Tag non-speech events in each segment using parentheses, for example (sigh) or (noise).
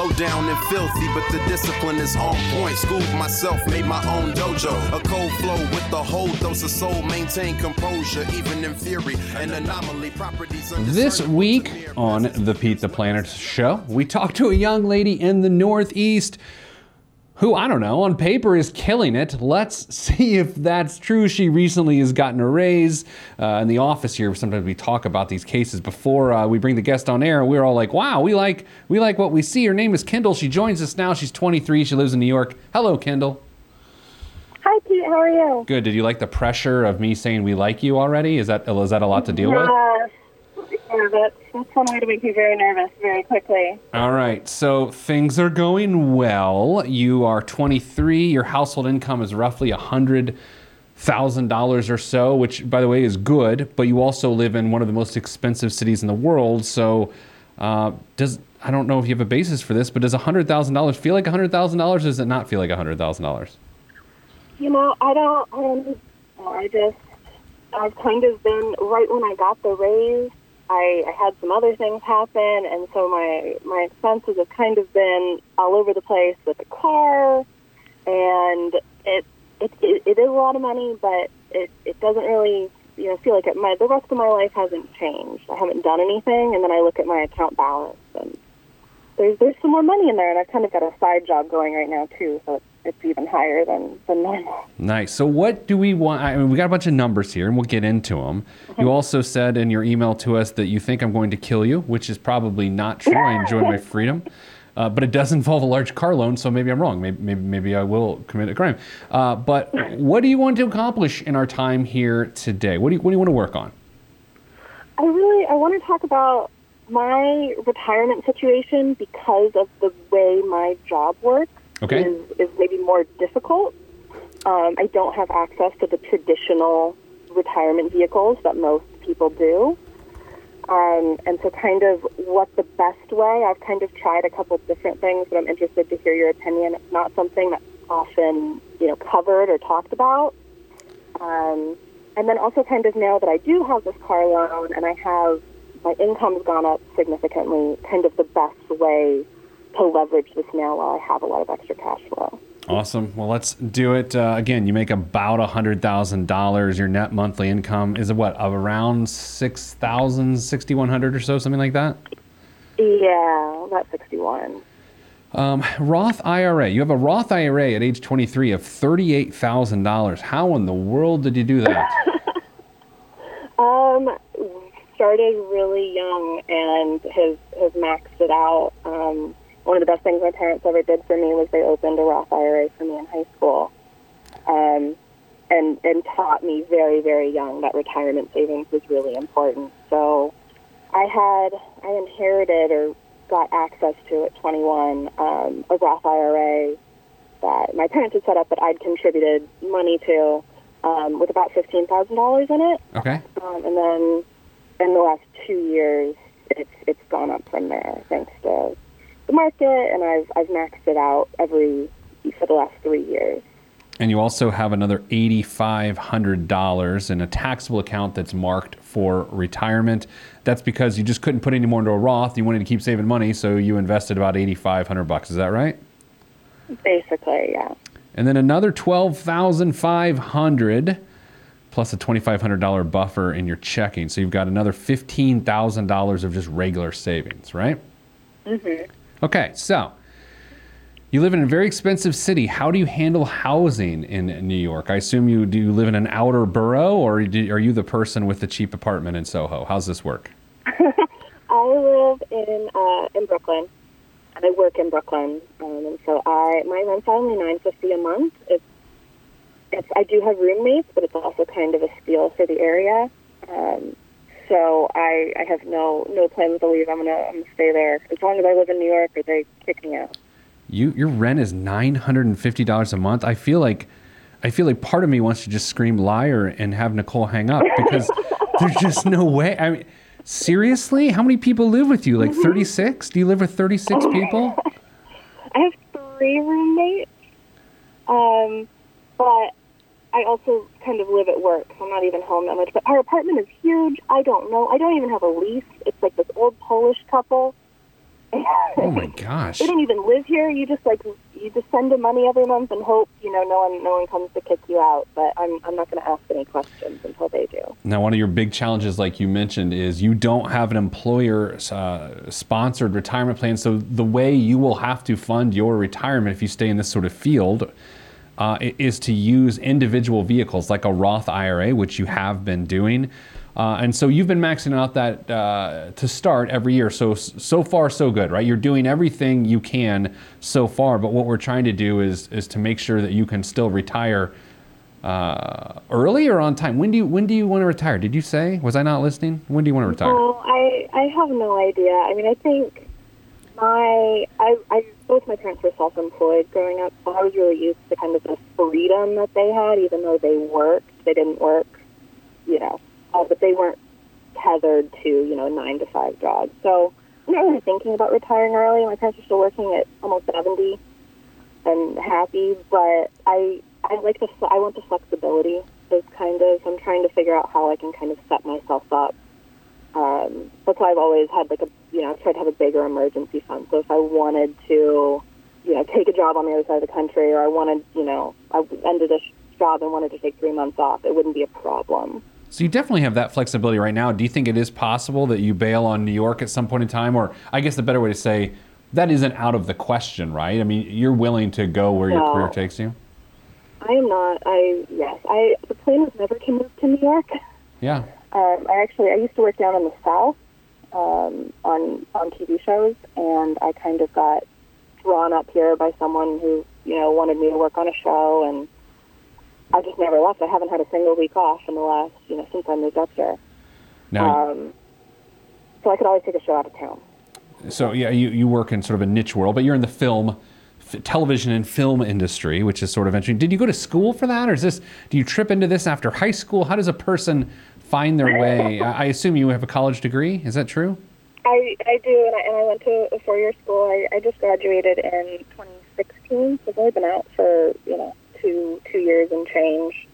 Low down and filthy, but the discipline is on point. Schooled myself, made my own dojo. A cold flow with the whole dose of soul. Maintain composure, even in fury. An anomaly, properties This week on the Pete the Planner show, we talked to a young lady in the Northeast who, I don't know, on paper is killing it. Let's (laughs) see if that's true. She recently has gotten a raise. Uh, in the office here, sometimes we talk about these cases before uh, we bring the guest on air. We're all like, wow, we like, we like what we see. Her name is Kendall. She joins us now. She's 23. She lives in New York. Hello, Kendall. Hi, Pete. How are you? Good. Did you like the pressure of me saying we like you already? Is that, is that a lot to deal with? Yeah, that's, that's one way to make me very nervous very quickly. All right, so things are going well. You are 23. Your household income is roughly $100,000 or so, which, by the way, is good, but you also live in one of the most expensive cities in the world. So, uh, does I don't know if you have a basis for this, but does $100,000 feel like $100,000 or does it not feel like $100,000? You know, I don't, I don't, I just, I've kind of been, right when I got the raise, I, I had some other things happen, and so my, my expenses have kind of been all over the place with the car, and it, it, it, it is a lot of money, but it, it doesn't really, you know, feel like it, my, the rest of my life hasn't changed. I haven't done anything, and then I look at my account balance, and there's, there's some more money in there, and I've kind of got a side job going right now, too, so it's, it's even higher than, than normal. Nice. So, what do we want? I mean, we got a bunch of numbers here, and we'll get into them. You also said in your email to us that you think I'm going to kill you, which is probably not true. I enjoy my (laughs) freedom. Uh, but it does involve a large car loan, so maybe I'm wrong. Maybe, maybe, maybe I will commit a crime. Uh, but (laughs) what do you want to accomplish in our time here today? What do you, what do you want to work on? I really I want to talk about my retirement situation because of the way my job works Okay. is, is maybe more difficult. Um, I don't have access to the traditional retirement vehicles that most people do. Um, and so, kind of what the best way, I've kind of tried a couple different things, but I'm interested to hear your opinion. It's not something that's often, you know, covered or talked about. Um, and then also kind of now that I do have this car loan and I have my income's gone up significantly, kind of the best way to leverage this now while I have a lot of extra cash flow. Awesome. Well, let's do it. Uh, again, you make about $100,000. Your net monthly income is what, of around 6000 6100 or so, something like that? Yeah, about 61. Um, Roth IRA. You have a Roth IRA at age 23 of $38,000. How in the world did you do that? (laughs) Um, started really young and has has maxed it out. Um, one of the best things my parents ever did for me was they opened a Roth IRA for me in high school, um, and and taught me very very young that retirement savings was really important. So, I had I inherited or got access to at 21 um, a Roth IRA that my parents had set up that I'd contributed money to um, with about fifteen thousand dollars in it. Okay. Um, and then in the last two years, it's it's gone up from there thanks to the market, and I've I've maxed it out every for the last three years. And you also have another $8,500 in a taxable account that's marked for retirement. That's because you just couldn't put any more into a Roth. You wanted to keep saving money, so you invested about 8,500 bucks. Is that right? Basically, yeah. And then another 12,500 plus a $2,500 buffer in your checking. So you've got another $15,000 of just regular savings, right? Mm-hmm. Okay, so you live in a very expensive city. How do you handle housing in New York? I assume you do you live in an outer borough, or do, are you the person with the cheap apartment in Soho? How's this work? (laughs) I live in uh, in Brooklyn, and I work in Brooklyn, um, and so I my rent's only nine fifty a month. It's it's I do have roommates, but it's also kind of a steal for the area. Um, so I I have no no plans to leave. I'm gonna I'm gonna stay there as long as I live in New York, or they kick me out. You your rent is nine hundred and fifty dollars a month. I feel like I feel like part of me wants to just scream liar and have Nicole hang up because (laughs) there's just no way. I mean, seriously, how many people live with you? Like thirty six? Do you live with thirty six (laughs) people? I have three roommates, um, but I also kind of live at work. So I'm not even home that much. But our apartment is huge. I don't know. I don't even have a lease. It's like this old Polish couple. Oh my (laughs) gosh. they don't even live here. You just like you just send them money every month and hope you know no one no one comes to kick you out. But I'm I'm not going to ask any questions until they do. Now, one of your big challenges, like you mentioned, is you don't have an employer uh, sponsored retirement plan. So the way you will have to fund your retirement if you stay in this sort of field. Uh, is to use individual vehicles like a Roth IRA, which you have been doing. Uh, and so you've been maxing out that uh, to start every year. So so far so good, right? You're doing everything you can so far. But what we're trying to do is is to make sure that you can still retire uh, early or on time. When do you when do you want to retire? Did you say? Was I not listening? When do you want to retire? Well, I I have no idea. I mean, I think my I I both my parents were self-employed growing up, so I was really used to kind of the freedom that they had, even though they worked. They didn't work, you know, uh, but they weren't tethered to you know a nine to five job. So I'm not really thinking about retiring early. My parents are still working at almost seventy and happy, but I I like the I want the flexibility. Is kind of I'm trying to figure out how I can kind of set myself up um, that's why I've always had like a you know tried to have a bigger emergency fund. So if I wanted to, you know, take a job on the other side of the country, or I wanted, you know, I ended a job and wanted to take three months off, it wouldn't be a problem. So you definitely have that flexibility right now. Do you think it is possible that you bail on New York at some point in time, or I guess the better way to say that isn't out of the question, right? I mean, you're willing to go where your career takes you. I am not. I yes. I the plan was never to move to New York. Yeah. Um, I actually I used to work down in the South um, on on TV shows, and I kind of got drawn up here by someone who you know wanted me to work on a show, and I just never left. I haven't had a single week off in the last you know since I moved up here. Now, Um, so I could always take a show out of town. so yeah, you, you work in sort of a niche world, but you're in the film, television and film industry, which is sort of interesting. Did you go to school for that, or is this? Do you trip into this after high school? How does a person find their way? I assume you have a college degree. Is that true? I, I do, and I, and I went to a four-year school. I, I just graduated in 2016, so I've only been out for you know two two years and change.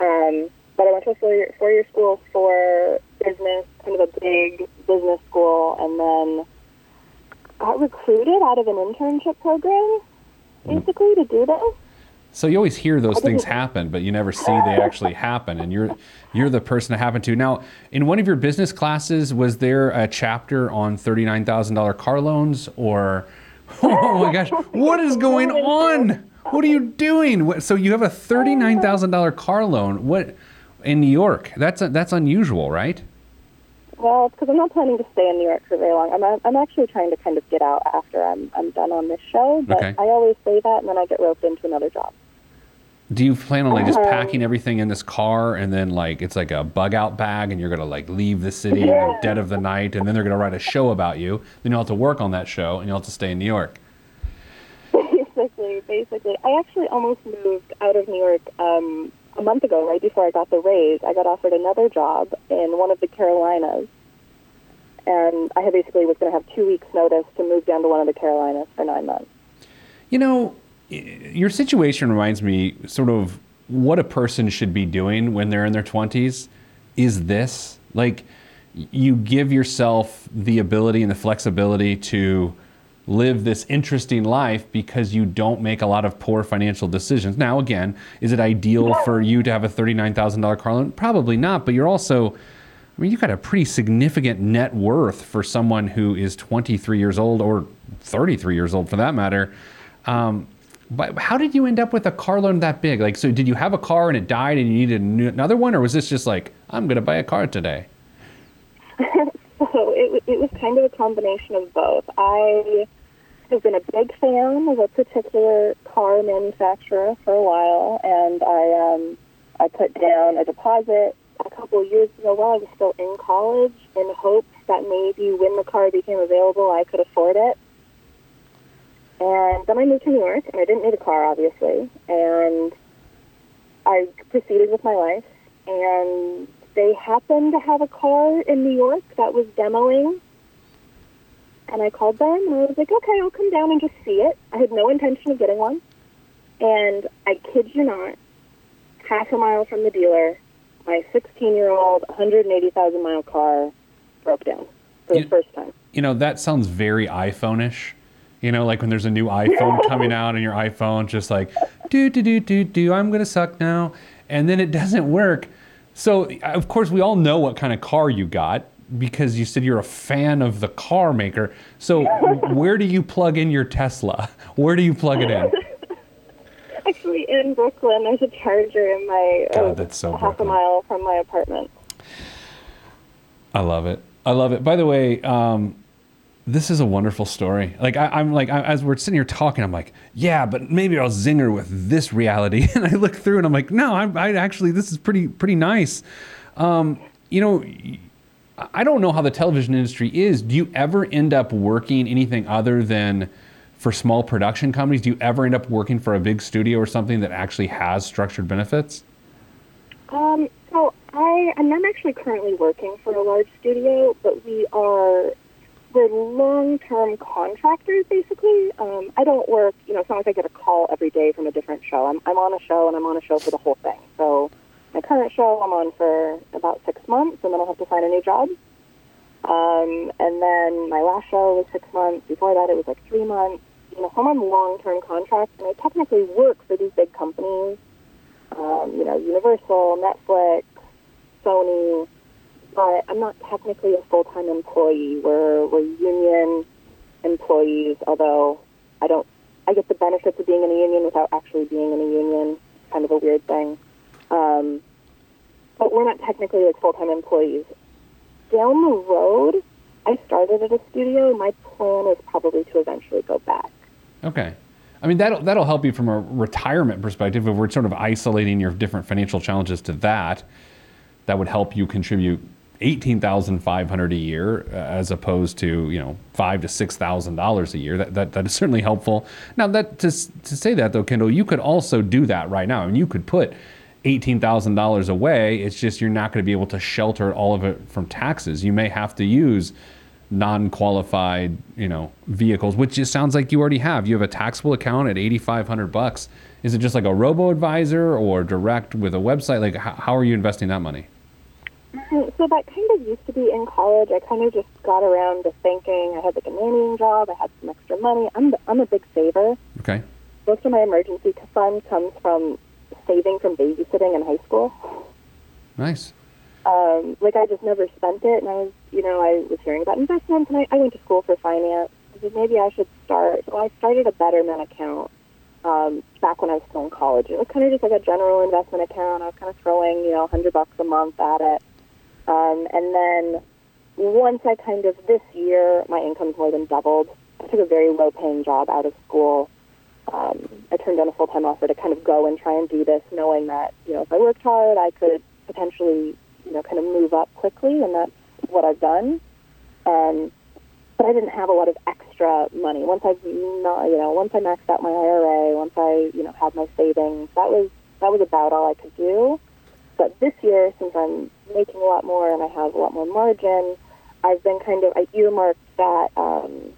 Um, but I went to a four-year, four-year school for business, kind of a big business school, and then got recruited out of an internship program, basically to do this. So you always hear those things happen, but you never see they actually happen, and you're you're the person to happen to. Now, in one of your business classes, was there a chapter on thirty nine thousand dollar car loans, or (laughs) oh my gosh, what is going on? What are you doing? What, so you have a thirty nine thousand dollar car loan? What in New York? That's that's unusual, right? Well, because I'm not planning to stay in New York for very long. I'm I'm actually trying to kind of get out after I'm I'm done on this show. But Okay. I always say that, and then I get roped into another job. Do you plan on like just Um, packing everything in this car and then like it's like a bug out bag and you're gonna like leave the city in the dead of the night and then they're gonna write a show about you. Then you'll have to work on that show and you'll have to stay in New York. (laughs) basically, basically, I actually almost moved out of New York um, a month ago, right before I got the raise. I got offered another job in one of the Carolinas, and I had basically was going to have two weeks' notice to move down to one of the Carolinas for nine months. You know, your situation reminds me sort of what a person should be doing when they're in their 20s is this. Like, you give yourself the ability and the flexibility to live this interesting life because you don't make a lot of poor financial decisions. Now, again, is it ideal for you to have a $39,000 car loan? Probably not, but you're also. I mean, you've got a pretty significant net worth for someone who is 23 years old or 33 years old for that matter. Um, how did you end up with a car loan that big? Like, so did you have a car and it died and you needed another one, or was this just like, I'm going to buy a car today? (laughs) So it, it was kind of a combination of both. I have been a big fan of a particular car manufacturer for a while, and I um, I put down a deposit a couple of years ago while I was still in college in hopes that maybe when the car became available, I could afford it. And then I moved to New York, and I didn't need a car, obviously, and I proceeded with my life, and they happened to have a car in New York that was demoing. and I called them and I was like, okay, I'll come down and just see it. I had no intention of getting one. And I kid you not, half a mile from the dealer, my 16 year old, 180,000 mile car broke down for the first time. You know, that sounds very iPhone-ish. You know, like when there's a new iPhone coming out and your iPhone just like do do do do do I'm gonna suck now, and then it (laughs) doesn't work. So of course we all know what kind of car you got because you said you're a fan of the car maker. So (laughs) where do you plug in your Tesla? Where do you plug it in? (laughs) Actually, in Brooklyn, there's a charger in my God, uh, that's so half Brooklyn. a mile from my apartment. I love it. I love it. By the way, um, this is a wonderful story. Like I, I'm like I, as we're sitting here talking, I'm like, yeah, but maybe I'll zinger with this reality. (laughs) And I look through and I'm like, no, I, I actually this is pretty pretty nice. Um, you know, I don't know how the television industry is. Do you ever end up working anything other than for small production companies? Do you ever end up working for a big studio or something that actually has structured benefits? Um, so I, I'm not actually currently working for a large studio, but we are we're long-term contractors basically. Um, I don't work, you know, it's not like I get a call every day from a different show. I'm, I'm on a show and I'm on a show for the whole thing. So my current show I'm on for about six months, and then I'll have to find a new job. Um, and then my last show was six months. Before that, it was like three months. You know, so I'm on long-term contracts, and I technically work for these big companies um, you know, Universal, Netflix, Sony, but I'm not technically a full-time employee. We're, we're union employees, although I don't, I get the benefits of being in a union without actually being in a union. Kind of a weird thing. Um, but we're not technically like full-time employees. Down the road, I started at a studio. My plan is probably to eventually go back. Okay. I mean that'll that'll help you from a retirement perspective. If we're sort of isolating your different financial challenges to that, that would help you contribute eighteen thousand five hundred a year, uh, as opposed to you know five to six thousand dollars a year. That, that that is certainly helpful. Now that to to say that though, Kendall, you could also do that right now. I mean, you could put eighteen thousand dollars away. It's just you're not going to be able to shelter all of it from taxes. You may have to use non-qualified, you know, vehicles, which just sounds like you already have. You have a taxable account at 8500 bucks. Is it just like a robo advisor or direct with a website? Like how are you investing that money? Mm, So that kind of used to be in college. I kind of just got around to thinking. I had like a nannying job. I had some extra money. I'm I'm a big saver. Okay. Most of my emergency fund comes from saving from babysitting in high school. Nice. Um, like I just never spent it, and I was, you know, I was hearing about investments, and I, I went to school for finance. I said maybe I should start. So I started a Betterment account um, back when I was still in college. It was kind of just like a general investment account. I was kind of throwing, you know, hundred bucks a month at it, um, and then once I kind of this year, my income's more than doubled. I took a very low-paying job out of school. Um, I turned down a full-time offer to kind of go and try and do this, knowing that you know if I worked hard, I could potentially you know kind of move up quickly, and that's what I've done. Um, but I didn't have a lot of extra money. Once I've not, you know, once I maxed out my IRA, once I you know had my savings, that was that was about all I could do. But this year, since I'm making a lot more and I have a lot more margin, I've been kind of I earmarked that um,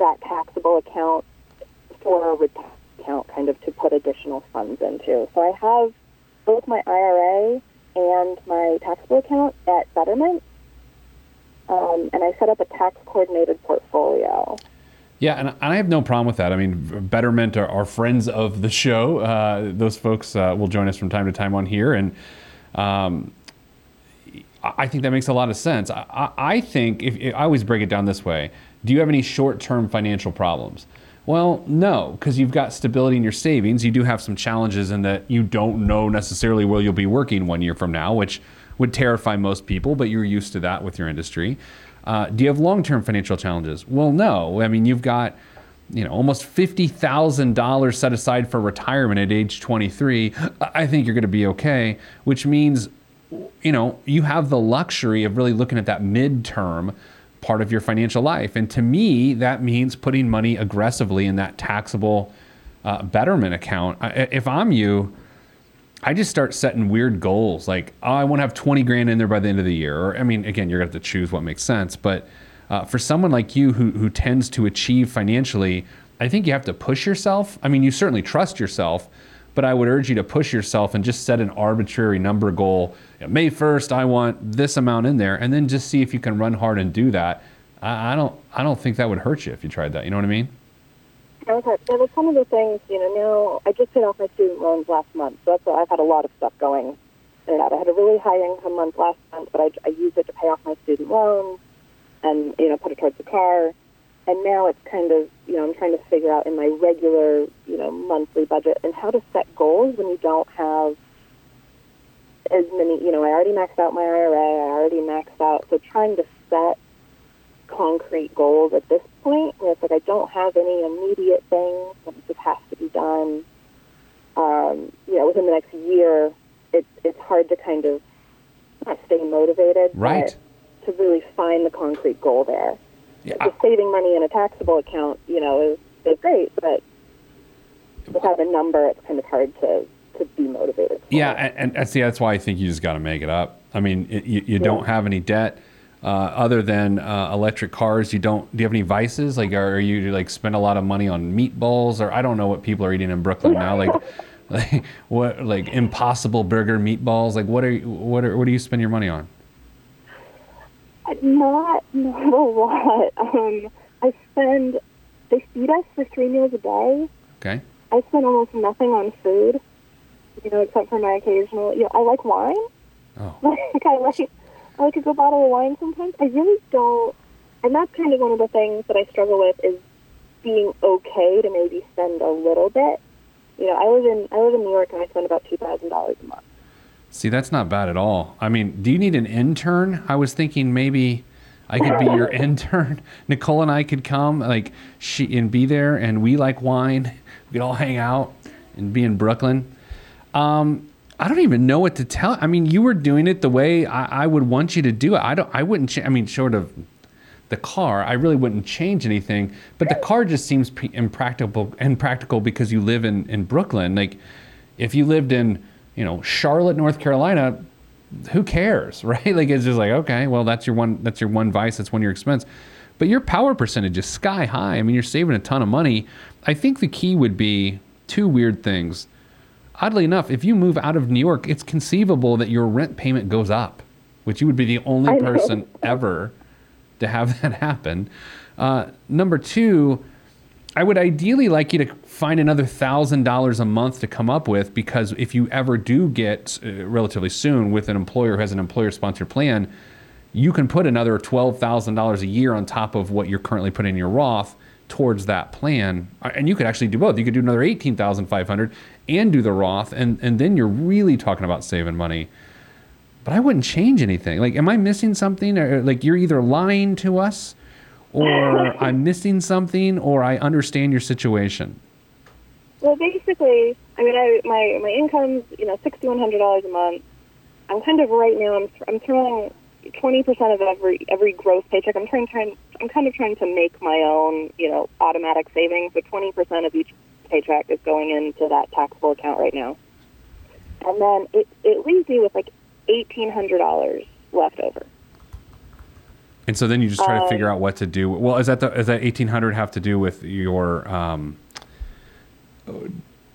that taxable account for a retirement account, kind of to put additional funds into. So I have both my IRA and my taxable account at Betterment, um, and I set up a tax coordinated portfolio. Yeah, and I have no problem with that. I mean, Betterment are, are friends of the show. Uh, those folks uh, will join us from time to time on here, and um, I think that makes a lot of sense. I, I I think if, if I always break it down this way: Do you have any short-term financial problems? Well, no, because you've got stability in your savings. You do have some challenges in that you don't know necessarily where you'll be working one year from now, which would terrify most people, but you're used to that with your industry. Uh, do you have long-term financial challenges? Well, no. I mean, you've got you know almost fifty thousand dollars set aside for retirement at age 23. I think you're going to be okay, which means you know you have the luxury of really looking at that midterm part of your financial life. And to me, that means putting money aggressively in that taxable uh, betterment account. If I'm you, I just start setting weird goals like, oh, I want to have 20 grand in there by the end of the year. Or, I mean, again, you're going to have to choose what makes sense, but uh, for someone like you who, who tends to achieve financially, I think you have to push yourself. I mean, you certainly trust yourself, but I would urge you to push yourself and just set an arbitrary number goal. May 1st, I want this amount in there, and then just see if you can run hard and do that. I, I don't, I don't think that would hurt you if you tried that. You know what I mean? Okay. Yeah, that's one of the things, you know, now I just paid off my student loans last month, so that's why I've had a lot of stuff going in and out. I had a really high income month last month, but I, I used it to pay off my student loans and, you know, put it towards the car. And now it's kind of, you know, I'm trying to figure out in my regular, you know, monthly budget and how to set goals when you don't have as many, you know, I already maxed out my IRA, I already maxed out, so trying to set concrete goals at this point where it's like I don't have any immediate things that just has to be done. Um, you know, within the next year, it's it's hard to kind of not stay motivated, Right. to really find the concrete goal there. Yeah, Just saving money in a taxable account, you know, is, is great, but without a number, it's kind of hard to to be motivated. Yeah, and, and and see, that's why I think you just got to make it up. I mean, it, you, you don't have any debt uh, other than uh, electric cars. You don't. Do you have any vices? Like, are, are you like spend a lot of money on meatballs, or I don't know what people are eating in Brooklyn now. Like, (laughs) like what? Like Impossible Burger meatballs. Like, what are you, what are what do you spend your money on? Not not a lot. Um, I spend. They feed us for three meals a day. Okay. I spend almost nothing on food, you know, except for my occasional. You know, I like wine. Oh. (laughs) Like I like I like a good bottle of wine sometimes. I really don't, and that's kind of one of the things that I struggle with is being okay to maybe spend a little bit. You know, I live in I live in New York and I spend about two thousand dollars a month. See, that's not bad at all. I mean, do you need an intern? I was thinking maybe I could be your (laughs) intern. Nicole and I could come, like she and be there, and we like wine. We could all hang out and be in Brooklyn. Um, I don't even know what to tell. I mean, you were doing it the way I, I would want you to do it. I don't. I wouldn't. Cha- I mean, short of the car, I really wouldn't change anything. But the car just seems pre- impractical. Impractical because you live in in Brooklyn. Like, if you lived in you know Charlotte, North Carolina, who cares, (laughs) right? Like it's just like okay, well that's your one that's your one vice, that's one of your expense. But your power percentage is sky high. I mean, you're saving a ton of money. I think the key would be two weird things. Oddly enough, if you move out of New York, it's conceivable that your rent payment goes up, which you would be the only person ever to have (laughs) that happen. Uh, number two, I would ideally like you to find another thousand dollars a month to come up with because if you ever do get uh, relatively soon with an employer who has an employer sponsored plan, you can put another twelve thousand dollars a year on top of what you're currently putting in your Roth towards that plan, Uh, and you could actually do both. You could do another eighteen thousand five hundred and do the Roth, and and then you're really talking about saving money. But I wouldn't change anything. Like, am I missing something? Or like you're either lying to us, or (laughs) I'm missing something, or I understand your situation. Well, basically, I mean, I my my income's you know sixty one hundred dollars a month. I'm kind of right now. I'm I'm throwing twenty percent of every every gross paycheck. I'm trying trying. I'm kind of trying to make my own you know automatic savings. But twenty percent of each paycheck is going into that taxable account right now, and then it it leaves me with like eighteen hundred dollars left over. And so then you just try to Um, figure out what to do. Well, is that the, is that eighteen hundred have to do with your? Um,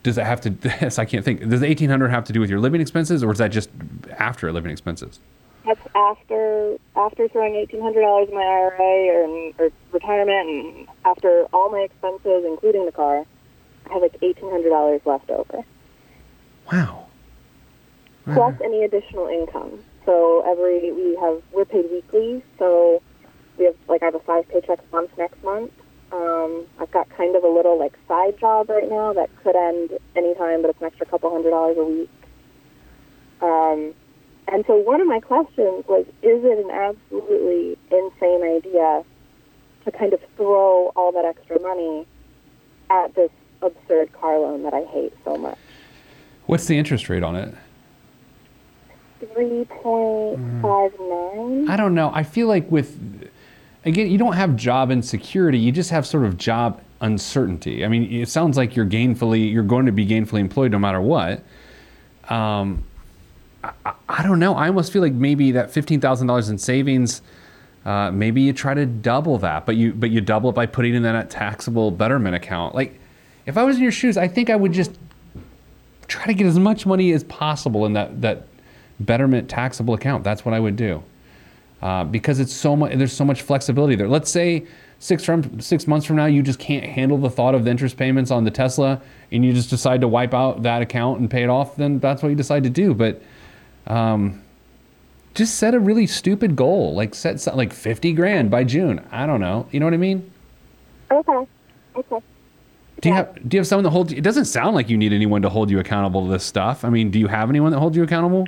does that have to? (laughs) Yes, I can't think. Does the eighteen hundred have to do with your living expenses, or is that just after living expenses? That's after after throwing eighteen hundred dollars in my IRA or, or retirement, and after all my expenses, including the car, have like eighteen hundred dollars left over, Wow. plus any additional income. So every we have we're paid weekly, so we have like I have a five paycheck month next month. Um, I've got kind of a little like side job right now that could end anytime, but it's an extra couple hundred dollars a week. Um, and so one of my questions was, is it an absolutely insane idea to kind of throw all that extra money at this absurd car loan that I hate so much? What's the interest rate on it? 3.59? I don't know. I feel like with again, you don't have job insecurity. You just have sort of job uncertainty. I mean, it sounds like you're gainfully you're going to be gainfully employed no matter what. Um, I, I- don't know. I almost feel like maybe that fifteen thousand dollars in savings. uh, maybe you try to double that, but you but you double it by putting in that taxable betterment account. Like, if I was in your shoes, I think I would just try to get as much money as possible in that that betterment taxable account. That's what I would do, uh, because it's so much. There's so much flexibility there. Let's say six from six months from now, you just can't handle the thought of the interest payments on the Tesla, and you just decide to wipe out that account and pay it off. Then that's what you decide to do. But um, just set a really stupid goal, like set some, like 50 grand by June. I don't know. You know what I mean? Okay. Okay. Do you have do you have someone that holds? you- It doesn't sound like you need anyone to hold you accountable to this stuff. I mean, do you have anyone that holds you accountable?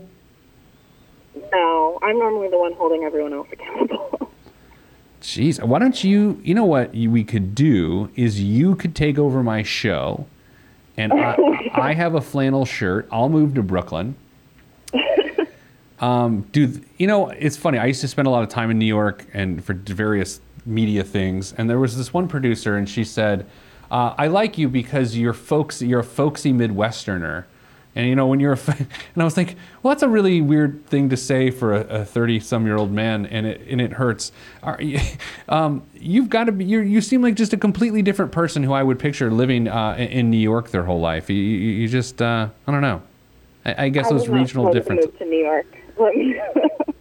No, I'm normally the one holding everyone else accountable. (laughs) Jeez, why don't you? You know what we could do is you could take over my show, and I, (laughs) I have a flannel shirt. I'll move to Brooklyn. Um, dude, you know it's funny. I used to spend a lot of time in New York and for various media things, and there was this one producer, and she said, uh, "I like you because you're folksy. You're a folksy Midwesterner." And you know when you're a, (laughs) and I was like, well, that's a really weird thing to say for a thirty-some-year-old man, and it and it hurts. You, (laughs) um, you've got to be. You you seem like just a completely different person who I would picture living uh, in- New York their whole life. You you, just uh, I don't know. I, I guess I those regional differences. To move to New York. (laughs)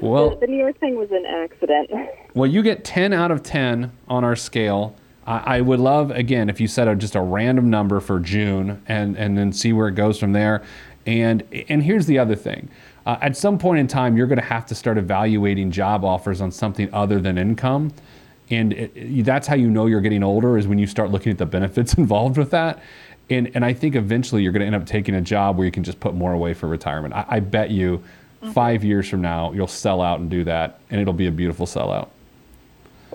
Well, the New York thing was an accident. Well, you get 10 out of 10 on our scale. I, I would love, again, if you set a, just a random number for June and, and then see where it goes from there. And, and here's the other thing uh, at some point in time, you're going to have to start evaluating job offers on something other than income. And it, it- that's how you know you're getting older is when you start looking at the benefits (laughs) involved with that. And, and I think eventually you're going to end up taking a job where you can just put more away for retirement. I, I bet you five years from now, you'll sell out and do that, and it'll be a beautiful sellout.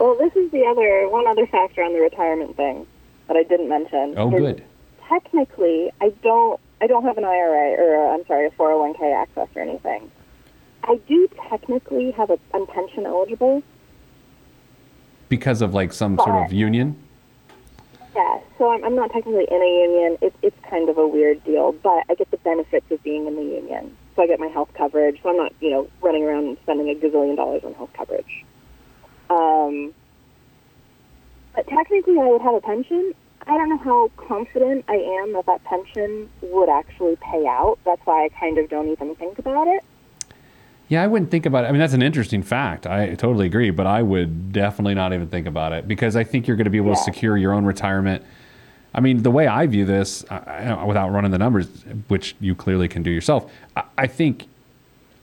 Well, this is the other one other factor on the retirement thing that I didn't mention. Oh, good. Technically, I don't. I don't have an IRA or uh, I'm sorry, a 401k access or anything. I do technically have a. I'm pension eligible. because of like some sort of union. Yeah, so I'm, I'm not technically in a union. It, it's kind of a weird deal, but I get the benefits of being in the union. So I get my health coverage. So I'm not, you know, running around and spending a gazillion dollars on health coverage. Um, but technically, I would have a pension. I don't know how confident I am that that pension would actually pay out. That's why I kind of don't even think about it. Yeah, I wouldn't think about it. I mean, that's an interesting fact. I totally agree, but I would definitely not even think about it because I think you're going to be able to secure your own retirement. I mean, the way I view this, I, I- without running the numbers, which you clearly can do yourself, I, I think,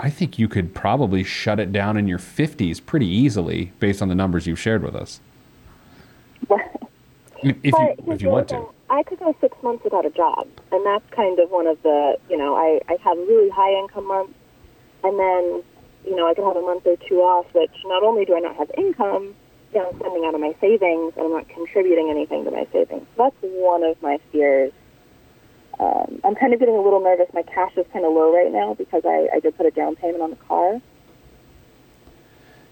I think you could probably shut it down in your 50s pretty easily based on the numbers you've shared with us. (laughs) If, you if you want to. I could go six months without a job, and that's kind of one of the, you know, I, I have really high income months, and then, you know, I could have a month or two off, which not only do I not have income, you know, I'm spending out of my savings, and I'm not contributing anything to my savings. That's one of my fears. Um, I'm kind of getting a little nervous. My cash is kind of low right now because I, I did put a down payment on the car.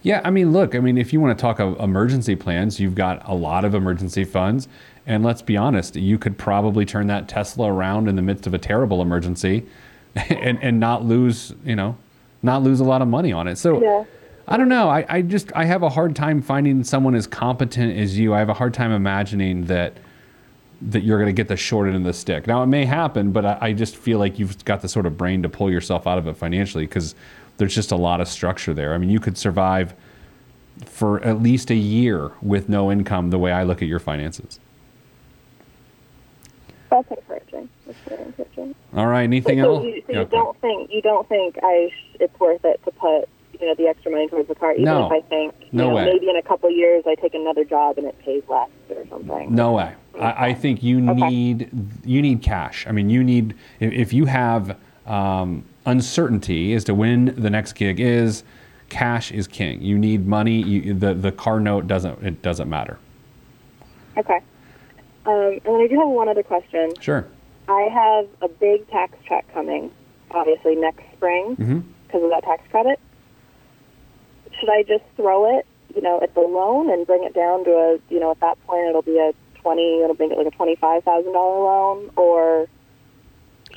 Yeah, I mean, look, I mean, if you want to talk of emergency plans, you've got a lot of emergency funds. And let's be honest, you could probably turn that Tesla around in the midst of a terrible emergency (laughs) and, and not lose, you know, not lose a lot of money on it. So Yeah. I don't know. I, I just, I have a hard time finding someone as competent as you. I have a hard time imagining that that you're going to get the short end of the stick. Now it may happen, but I, I just feel like you've got the sort of brain to pull yourself out of it financially because there's just a lot of structure there. I mean, you could survive for at least a year with no income the way I look at your finances. That's encouraging. That's very encouraging. All right, anything so else? you, so you okay. don't think you don't think I sh- it's worth it to put you know the extra money towards the car, even No. if I think No know, way. maybe in a couple years I take another job and it pays less or something. No way. I, I think you Okay. need you need cash. I mean, you need if, if you have um, uncertainty as to when the next gig is, cash is king. You need money. You, the the car note doesn't it doesn't matter. Okay. Um, and then I do have one other question. Sure. I have a big tax check coming, obviously next spring Mm-hmm. because of that tax credit. Should I just throw it, you know, at the loan and bring it down to a, you know, at that point it'll be a twenty, it'll make it like a twenty-five thousand dollar loan, or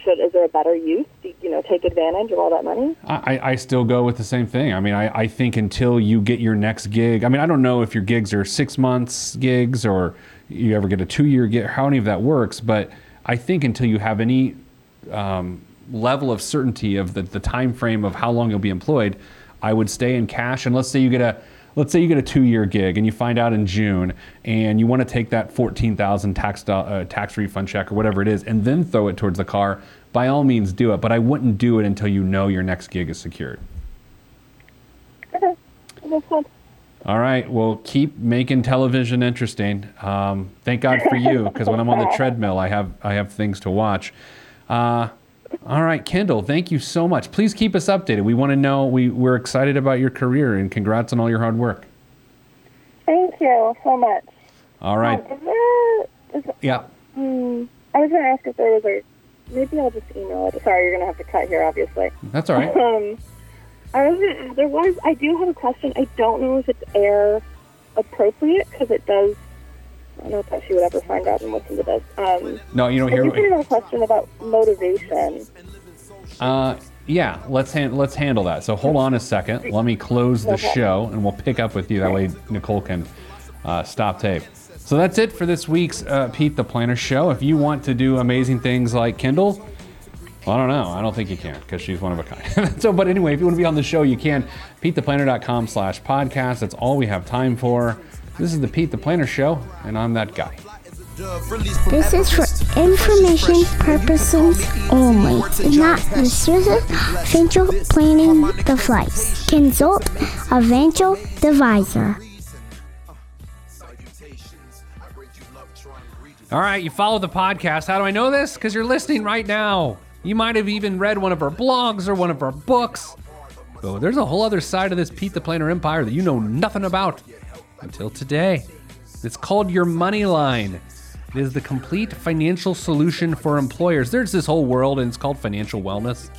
should is there a better use? Do, you know, take advantage of all that money? I, I still go with the same thing. I mean, I, I think until you get your next gig, I mean, I don't know if your gigs are six months gigs or you ever get a two year gig, how any of that works, but I think until you have any um, level of certainty of the, the time frame of how long you'll be employed, I would stay in cash. And let's say you get a let's say you get a two-year gig and you find out in June and you want to take that 14,000 tax uh, tax refund check or whatever it is and then throw it towards the car, by all means do it, but I wouldn't do it until you know your next gig is secured. Okay. Makes sense. All right. Well, keep making television interesting. Um, thank God for you, because when I'm on the (laughs) treadmill, I have I have things to watch. Uh, all right, Kendall. Thank you so much. Please keep us updated. We want to know. We we're excited about your career and congrats on all your hard work. Thank you so much. All right. Um, is there, is Yeah. hmm, I was going to ask if there was a. Maybe I'll just email it. Sorry, you're going to have to cut here, obviously. That's all right. Um, I was gonna, there was. I do have a question. I don't know if it's air appropriate because it does. I don't if she would ever find out and listen to this. Um, No, you don't hear. have a question about motivation. Uh, yeah. Let's let's handle that. So hold on a second. Let me close the Okay. show, and we'll pick up with you. That way, Nicole can uh, stop tape. So that's it for this week's uh, Pete the Planner show. If you want to do amazing things like Kendall, well, I don't know. I don't think you can because she's one of a kind. (laughs) so, but anyway, if you want to be on the show, you can. PeteThePlanner.com slash podcast. That's all we have time for. This is the Pete the Planner show, and I'm that guy. This is for information purposes only, not the service financial planning device. Consult a financial advisor. All right, you follow the podcast. How do I know this? Because you're listening right now. You might have even read one of our blogs or one of our books. But there's a whole other side of this Pete the Planner empire that you know nothing about until today. It's called Your Money Line. It is the complete financial solution for employers. There's this whole world, and it's called financial wellness.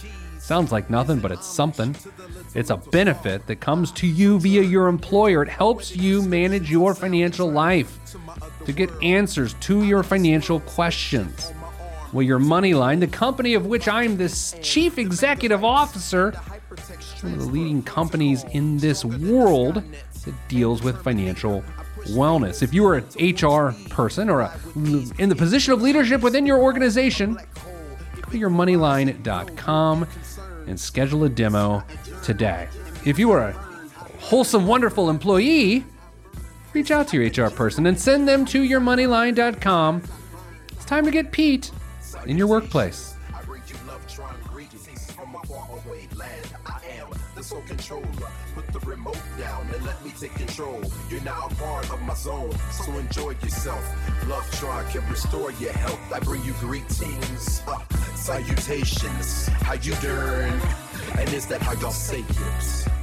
Sounds like nothing, but it's something. It's a benefit that comes to you via your employer. It helps you manage your financial life to get answers to your financial questions. Well, your money line, the company of which I'm the chief executive officer, one of the leading companies in this world that deals with financial wellness. If you are an HR person or a, in the position of leadership within your organization, go to yourmoneyline.com and schedule a demo today. If you are a wholesome, wonderful employee, reach out to your HR person and send them to yourmoneyline.com. It's time to get Pete in your workplace. Take control. You're now a part of my zone, so enjoy yourself. Love Tron can restore your health. I bring you greetings, uh, salutations. How you doing? And is that how y'all say it?